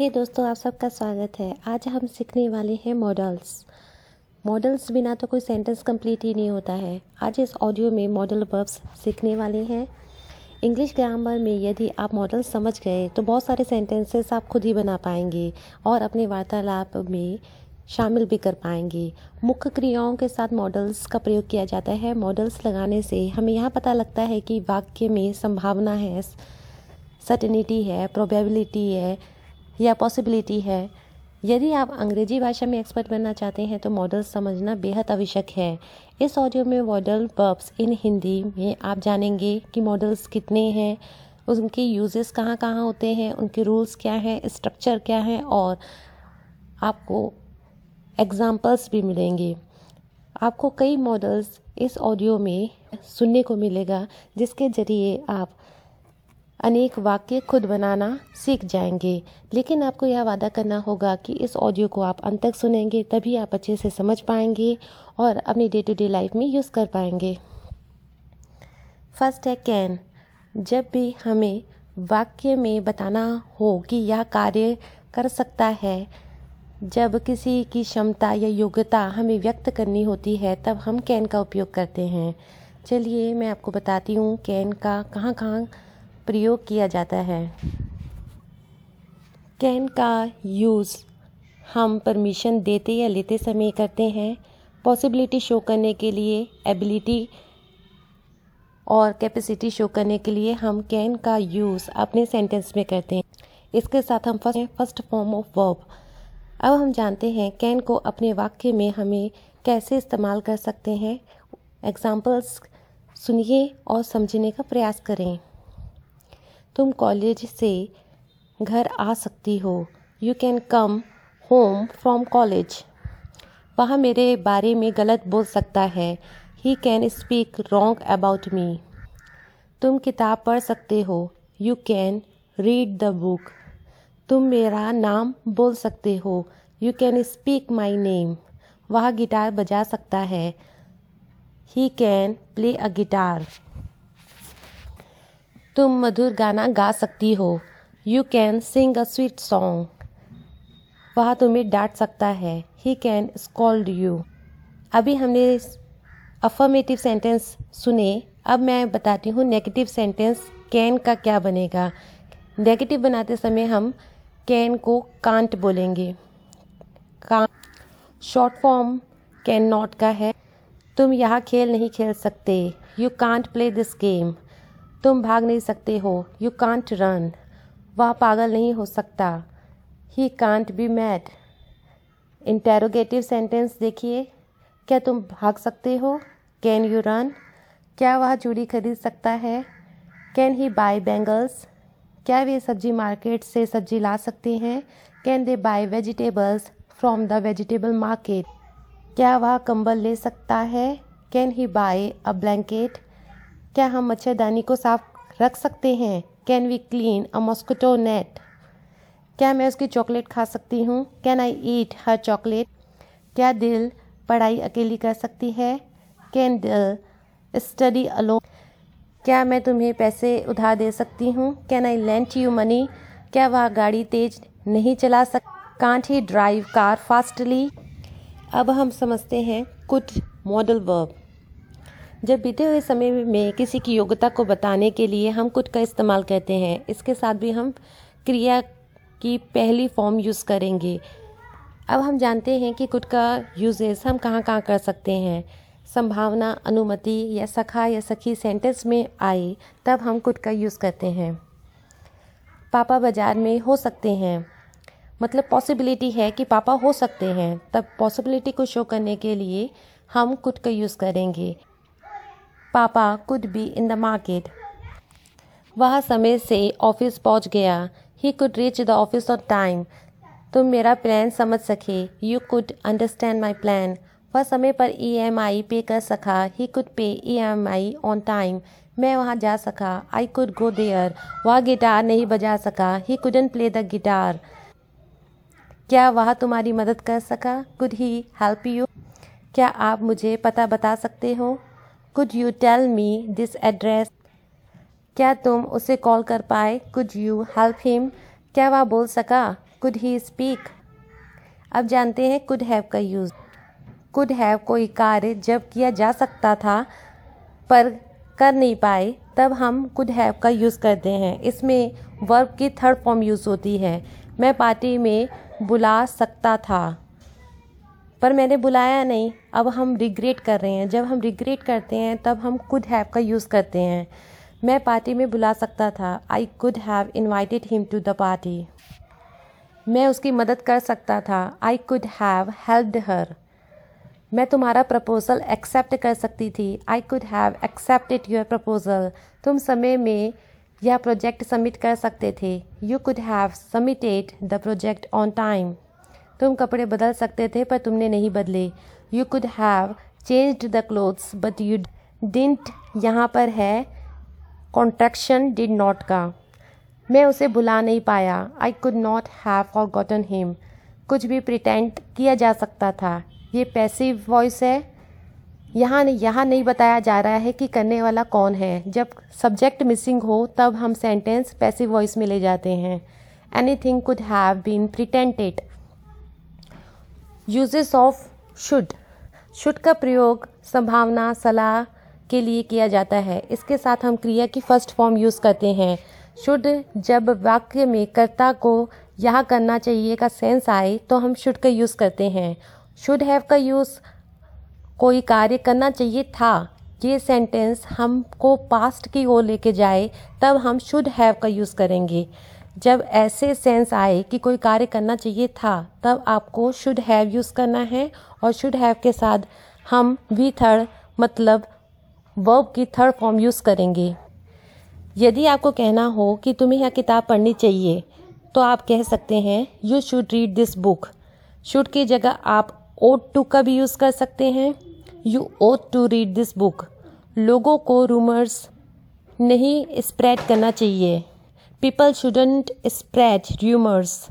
हे hey दोस्तों, आप सबका स्वागत है। आज हम सीखने वाले हैं मॉडल्स मॉडल्स बिना तो कोई सेंटेंस कंप्लीट ही नहीं होता है। आज इस ऑडियो में मॉडल वर्ब्स सीखने वाले हैं। इंग्लिश ग्रामर में यदि आप मॉडल समझ गए तो बहुत सारे सेंटेंसेस आप खुद ही बना पाएँगे और अपने वार्तालाप में शामिल भी कर पाएँगे। मुख्य क्रियाओं के साथ मॉडल्स का प्रयोग किया जाता है। मॉडल्स लगाने से हमें यह पता लगता है कि वाक्य में संभावना है सर्टेनिटी है प्रोबेबिलिटी है या पॉसिबिलिटी है। यदि आप अंग्रेज़ी भाषा में एक्सपर्ट बनना चाहते हैं तो मॉडल समझना बेहद आवश्यक है। इस ऑडियो में मॉडल वर्ब्स इन हिंदी में आप जानेंगे कि मॉडल्स कितने हैं, उनके यूजेस कहाँ कहाँ होते हैं, उनके रूल्स क्या हैं स्ट्रक्चर क्या है, और आपको एग्जाम्पल्स भी मिलेंगे। आपको कई मॉडल्स इस ऑडियो में सुनने को मिलेगा, जिसके ज़रिए आप अनेक वाक्य खुद बनाना सीख जाएँगे। लेकिन आपको यह वादा करना होगा कि इस ऑडियो को आप अंत तक सुनेंगे, तभी आप अच्छे से समझ पाएँगे और अपनी डे टू डे लाइफ में यूज़ कर पाएँगे। फ़र्स्ट है कैन जब भी हमें वाक्य में बताना हो कि यह कार्य कर सकता है, जब किसी की क्षमता या योग्यता हमें व्यक्त करनी होती है, तब हम कैन का उपयोग करते हैं। चलिए मैं आपको बताती हूँ कैन का कहाँ कहाँ प्रयोग किया जाता है। कैन का यूज़ हम परमिशन देते या लेते समय करते हैं। पॉसिबिलिटी शो करने के लिए, एबिलिटी और कैपेसिटी शो करने के लिए हम कैन का यूज़ अपने सेंटेंस में करते हैं। इसके साथ हम first first form of verb. अब हम जानते हैं कैन को अपने वाक्य में हमें कैसे इस्तेमाल कर सकते हैं। एग्जाम्पल्स सुनिए और समझने का प्रयास करें। तुम कॉलेज से घर आ सकती हो। You can come home from college वह मेरे बारे में गलत बोल सकता है। He can speak wrong about me तुम किताब पढ़ सकते हो। You can read the book तुम मेरा नाम बोल सकते हो। You can speak my name वह गिटार बजा सकता है। He can play a guitar तुम मधुर गाना गा सकती हो। You can sing a sweet song वह तुम्हें डांट सकता है। ही कैन स्कॉल्ड यू अभी हमने अफर्मेटिव सेंटेंस सुने। अब मैं बताती हूँ नेगेटिव सेंटेंस कैन का क्या बनेगा। नेगेटिव बनाते समय हम कैन को कांट बोलेंगे। का शॉर्ट फॉर्म कैन नॉट का है। तुम यहाँ खेल नहीं खेल सकते। You can't play this game तुम भाग नहीं सकते हो। यू कांट रन वह, पागल नहीं हो सकता। He can't be mad interrogative sentence देखिए। क्या तुम भाग सकते हो? कैन यू रन क्या वह चूड़ी खरीद सकता है? कैन ही बाय बैंगल्स क्या वे सब्ज़ी मार्केट से सब्ज़ी ला सकते हैं? Can they buy vegetables from the vegetable market क्या वह कंबल ले सकता है? Can he buy a blanket क्या हम मच्छरदानी को साफ़ रख सकते हैं? Can we clean a mosquito net क्या मैं उसकी चॉकलेट खा सकती हूँ? Can I eat her chocolate क्या दिल पढ़ाई अकेली कर सकती है? कैन दिल स्टडी अलोन क्या मैं तुम्हें पैसे उधार दे सकती हूँ? Can I lent you money क्या वह गाड़ी तेज नहीं चला सक? Can't he drive car fastly अब हम समझते हैं कुछ मॉडल वर्ब जब बीते हुए समय में किसी की योग्यता को बताने के लिए हम कुट का इस्तेमाल करते हैं, इसके साथ भी हम क्रिया की पहली फॉर्म यूज़ करेंगे। अब हम जानते हैं कि कुट का यूजेस हम कहाँ कहाँ कर सकते हैं। संभावना, अनुमति या सखा या सखी सेंटेंस में आए तब हम कुट का यूज़ करते हैं। पापा बाज़ार में हो सकते हैं। मतलब पॉसिबिलिटी है कि पापा हो सकते हैं, तब पॉसिबिलिटी को शो करने के लिए हम कुट का यूज़ करेंगे। Papa could be in the market वह समय से ऑफ़िस पहुँच गया। He could reach the office on time तुम मेरा प्लान समझ सके। You could understand my plan वह समय पर ई एम आई पे कर सका। He could pay E M I on time मैं वहाँ जा सका। आई कुड गो देयर वह गिटार नहीं बजा सका। He couldn't play the guitar क्या वह तुम्हारी मदद कर सका? कुड ही हेल्प यू क्या आप मुझे पता बता सकते हो? Could you tell me this address क्या तुम उसे कॉल कर पाए? कुड यू हेल्प हिम क्या वह बोल सका? कुड ही स्पीक अब जानते हैं कुड हैव का यूज़ कुड हैव कोई कार्य जब किया जा सकता था, पर कर नहीं पाए, तब हम कुड हैव का यूज़ करते हैं। इसमें वर्ब की थर्ड फॉर्म यूज़ होती है। मैं पार्टी में बुला सकता था। पर मैंने बुलाया नहीं। अब हम रिग्रेट कर रहे हैं। जब हम रिग्रेट करते हैं, तब हम कुड हैव का यूज़ करते हैं। मैं पार्टी में बुला सकता था। I could have invited him to the party मैं उसकी मदद कर सकता था। I could have helped her मैं तुम्हारा प्रपोज़ल एक्सेप्ट कर सकती थी। I could have accepted your proposal तुम समय में यह प्रोजेक्ट सबमिट कर सकते थे। You could have submitted the project on time तुम कपड़े बदल सकते थे, पर तुमने नहीं बदले। You could have changed the clothes but you didn't यहाँ पर है कॉन्ट्रैक्शन डिड नॉट का। मैं उसे बुला नहीं पाया। I could not have forgotten him कुछ भी प्रिटेंट किया जा सकता था। ये पैसिव वॉइस है। यहाँ यहाँ नहीं बताया जा रहा है कि करने वाला कौन है। जब सब्जेक्ट मिसिंग हो, तब हम सेंटेंस पैसिव वॉइस में ले जाते हैं। Anything could have been pretended usages of should should का प्रयोग संभावना, सलाह के लिए किया जाता है। इसके साथ हम क्रिया की फ़र्स्ट फॉर्म यूज़ करते हैं। शुड जब वाक्य में कर्ता को यह करना चाहिए का सेंस आए तो हम शुड का यूज़ करते हैं। शुड हैव का यूज़ कोई कार्य करना चाहिए था, ये सेंटेंस हमको पास्ट की ओर लेके जाए, तब हम शुड हैव का यूज़ करेंगे। जब ऐसे सेंस आए कि कोई कार्य करना चाहिए था, तब आपको शुड हैव यूज़ करना है और शुड हैव के साथ हम वी थर्ड मतलब वर्ब की थर्ड फॉर्म यूज़ करेंगे। यदि आपको कहना हो कि तुम्हें यह किताब पढ़नी चाहिए तो आप कह सकते हैं you should read this book should की जगह आप ओट टू का भी यूज़ कर सकते हैं। You ought to read this book लोगों को रूमर्स नहीं स्प्रेड करना चाहिए। People shouldn't spread rumors.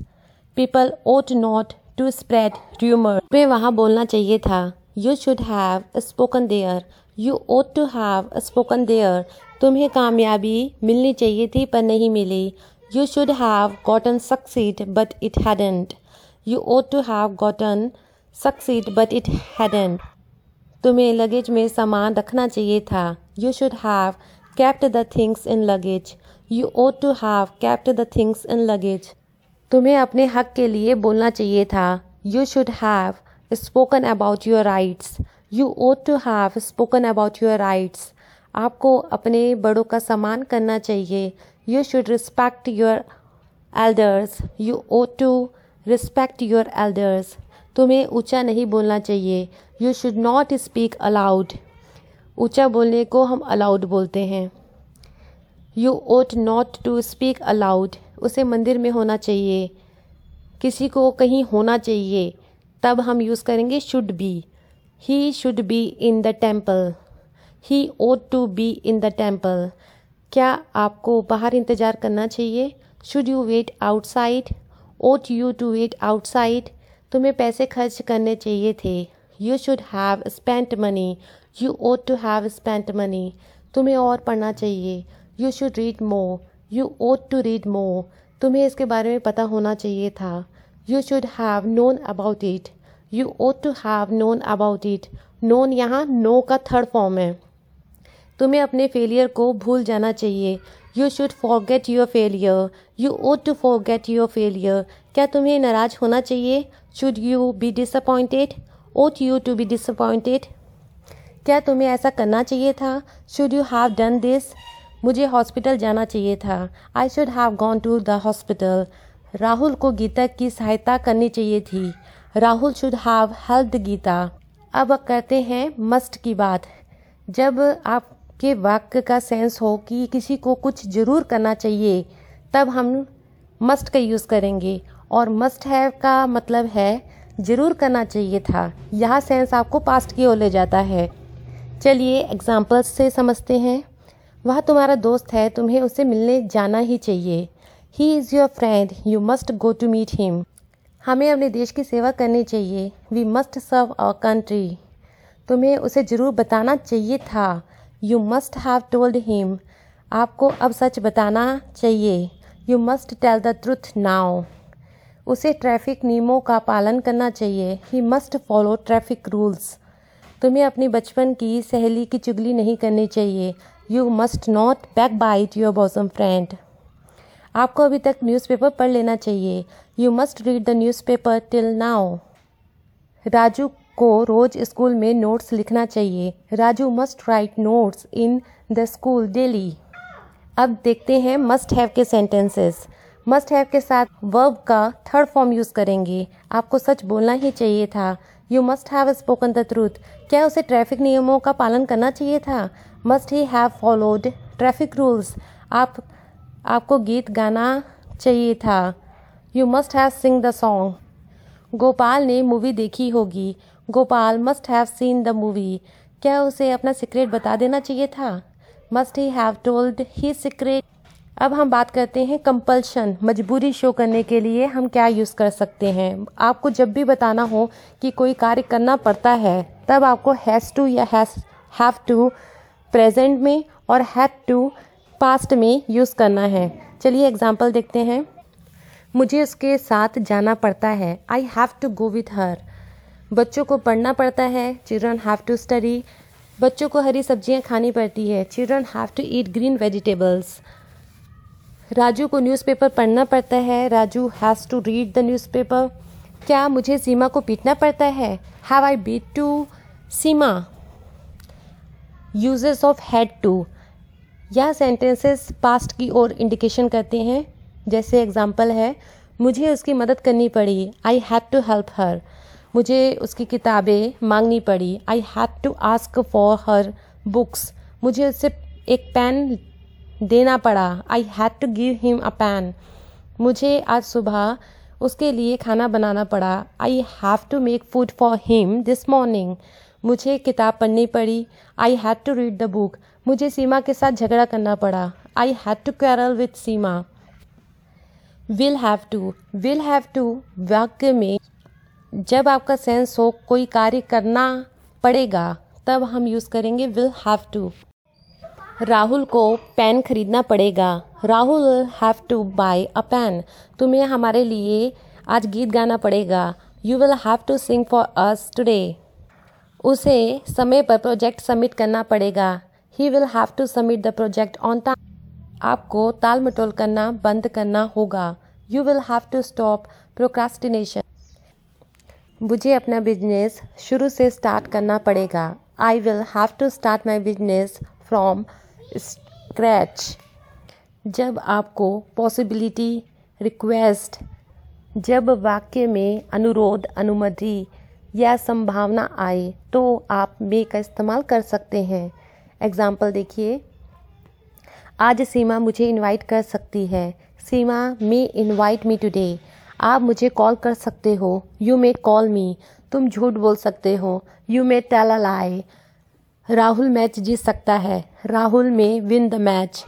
People ought not to spread rumors. मैं वहाँ बोलना चाहिए था You should have spoken there. You ought to have spoken there. तुम्हें कामयाबी मिलनी चाहिए थी पर नहीं मिली You should have gotten succeed but it hadn't. You ought to have gotten succeed but it hadn't. तुम्हें लगेज में सामान रखना चाहिए था You should have kept the things in luggage. You ought to have kept the things in luggage तुम्हें अपने हक के लिए बोलना चाहिए था। You should have spoken about your rights you ought to have spoken about your rights आपको अपने बड़ों का सम्मान करना चाहिए। You should respect your elders you ought to respect your elders तुम्हें ऊँचा नहीं बोलना चाहिए। You should not speak aloud ऊँचा बोलने को हम अलाउड बोलते हैं। You ought not to speak aloud उसे मंदिर में होना चाहिए। किसी को कहीं होना चाहिए। तब हम यूज़ करेंगे should be he should be in the temple he ought to be in the temple क्या आपको बाहर इंतज़ार करना चाहिए? Should you wait outside ought you to wait outside तुम्हें पैसे खर्च करने चाहिए थे। You should have spent money you ought to have spent money तुम्हें और पढ़ना चाहिए। You should read more you ought to read more तुम्हें इसके बारे में पता होना चाहिए था। You should have known about it you ought to have known about it known यहाँ नो का थर्ड फॉर्म है। तुम्हें अपने फेलियर को भूल जाना चाहिए। You should forget your failure you ought to forget your failure क्या तुम्हें नाराज़ होना चाहिए? Should you be disappointed ought you to be disappointed क्या तुम्हें ऐसा करना चाहिए था? Should you have done this मुझे हॉस्पिटल जाना चाहिए था। I should have gone to the hospital Rahul को गीता की सहायता करनी चाहिए थी। Rahul should have help Geeta. अब करते हैं मस्ट की बात। जब आपके वाक्य का सेंस हो कि किसी को कुछ ज़रूर करना चाहिए, तब हम मस्ट का यूज़ करेंगे। और मस्ट हैव का मतलब है, ज़रूर करना चाहिए था। यह सेंस आपको पास्ट की ओर ले जाता है। चलिए एग्जाम्पल्स से समझते हैं। वह तुम्हारा दोस्त है, तुम्हें उसे मिलने जाना ही चाहिए। He is your friend you must go to meet him हमें अपने देश की सेवा करनी चाहिए। We must serve our country तुम्हें उसे ज़रूर बताना चाहिए था। You must have told him आपको अब सच बताना चाहिए। You must tell the truth now उसे ट्रैफ़िक नियमों का पालन करना चाहिए। He must follow traffic rules तुम्हें अपनी बचपन की सहेली की चुगली नहीं करनी चाहिए। You must not back bite your bosom friend आपको अभी तक न्यूज़पेपर पढ़ लेना चाहिए। You must read the newspaper till now Raju को रोज स्कूल में नोट्स लिखना चाहिए। Raju must write notes in the school daily अब देखते हैं मस्ट हैव के सेंटेंसेस मस्ट हैव के साथ वर्ब का थर्ड फॉर्म यूज़ करेंगे। आपको सच बोलना ही चाहिए था। You must have spoken the truth क्या उसे ट्रैफ़िक नियमों का पालन करना चाहिए था? Must he have followed traffic rules आप, आपको गीत गाना चाहिए था। You must have sing the song Gopal ने मूवी देखी होगी। Gopal must have seen the movie क्या उसे अपना सीक्रेट बता देना चाहिए था? Must he have told he secret अब हम बात करते हैं कंपल्शन मजबूरी शो करने के लिए हम क्या यूज़ कर सकते हैं। आपको जब भी बताना हो कि कोई कार्य करना पड़ता है, तब आपको हैज़ टू या हैव टू प्रेजेंट में और हैड टू पास्ट में यूज़ करना है। चलिए एग्ज़ाम्पल देखते हैं। मुझे उसके साथ जाना पड़ता है। I have to go with her बच्चों को पढ़ना पड़ता है। चिल्ड्रन हैव टू स्टडी बच्चों को हरी सब्ज़ियाँ खानी पड़ती है। Children have to eat green vegetables Raju को न्यूज़पेपर पढ़ना पड़ता है। Raju has to read the newspaper क्या मुझे सीमा को पीटना पड़ता है? Have I beat to Seema? Uses of had to. यह सेंटेंसेस पास्ट की ओर इंडिकेशन करते हैं। जैसे एग्ज़ाम्पल है, मुझे उसकी मदद करनी पड़ी। I had to help her मुझे उसकी किताबें मांगनी पड़ी। I had to ask for her books मुझे उससे एक पेन देना पड़ा। I had to give him a pen मुझे आज सुबह उसके लिए खाना बनाना पड़ा। I have to make food for him this morning मुझे किताब पढ़नी पड़ी। I had to read the book मुझे सीमा के साथ झगड़ा करना पड़ा। I had to quarrel with Seema. Will have to will have to वाक्य में जब आपका सेंस हो, कोई कार्य करना पड़ेगा, तब हम यूज़ करेंगे विल हैव टू राहुल को पेन खरीदना पड़ेगा। Rahul have to buy a pen तुम्हें हमारे लिए आज गीत गाना पड़ेगा। You will have to sing for us today उसे समय पर प्रोजेक्ट सबमिट करना पड़ेगा। He will have to submit the project on time आपको ताल मटोल करना बंद करना होगा। You will have to stop procrastination मुझे अपना बिज़नेस शुरू से स्टार्ट करना पड़ेगा। I will have to start my business from scratch जब आपको पॉसिबिलिटी रिक्वेस्ट जब वाक्य में अनुरोध, अनुमति या संभावना आए तो आप मे का इस्तेमाल कर सकते हैं। एग्ज़ाम्पल देखिए। आज सीमा मुझे इनवाइट कर सकती है। सीमा मे इनवाइट मी टुडे आप मुझे कॉल कर सकते हो। यू मे कॉल मी तुम झूठ बोल सकते हो। You may tell a lie Rahul match जीत सकता है। राहुल में विन द मैच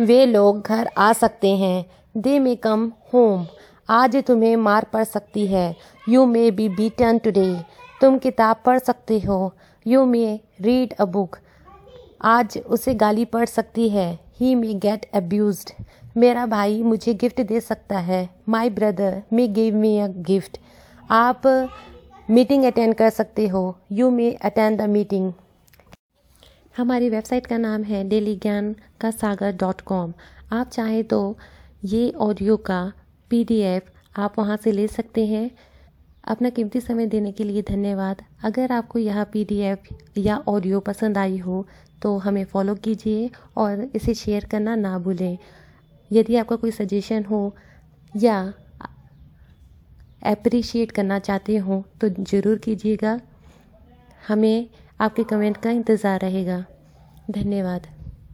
वे लोग घर आ सकते हैं। दे मे कम होम आज तुम्हें मार पड़ सकती है। You may be beaten today तुम किताब पढ़ सकते हो। You may read a book आज उसे गाली पड़ सकती है। ही मे गेट अब्यूज मेरा भाई मुझे गिफ्ट दे सकता है। My brother may give me a gift आप मीटिंग अटेंड कर सकते हो। You may attend the meeting हमारी वेबसाइट का नाम है डेली ज्ञान का सागर डॉट कॉम आप चाहें तो ये ऑडियो का पीडीएफ आप वहाँ से ले सकते हैं। अपना कीमती समय देने के लिए धन्यवाद। अगर आपको यह पीडीएफ या ऑडियो पसंद आई हो तो हमें फॉलो कीजिए और इसे शेयर करना ना भूलें। यदि आपका कोई सजेशन हो या अप्रिशिएट करना चाहते हो तो ज़रूर कीजिएगा। हमें आपके कमेंट का इंतज़ार रहेगा। धन्यवाद।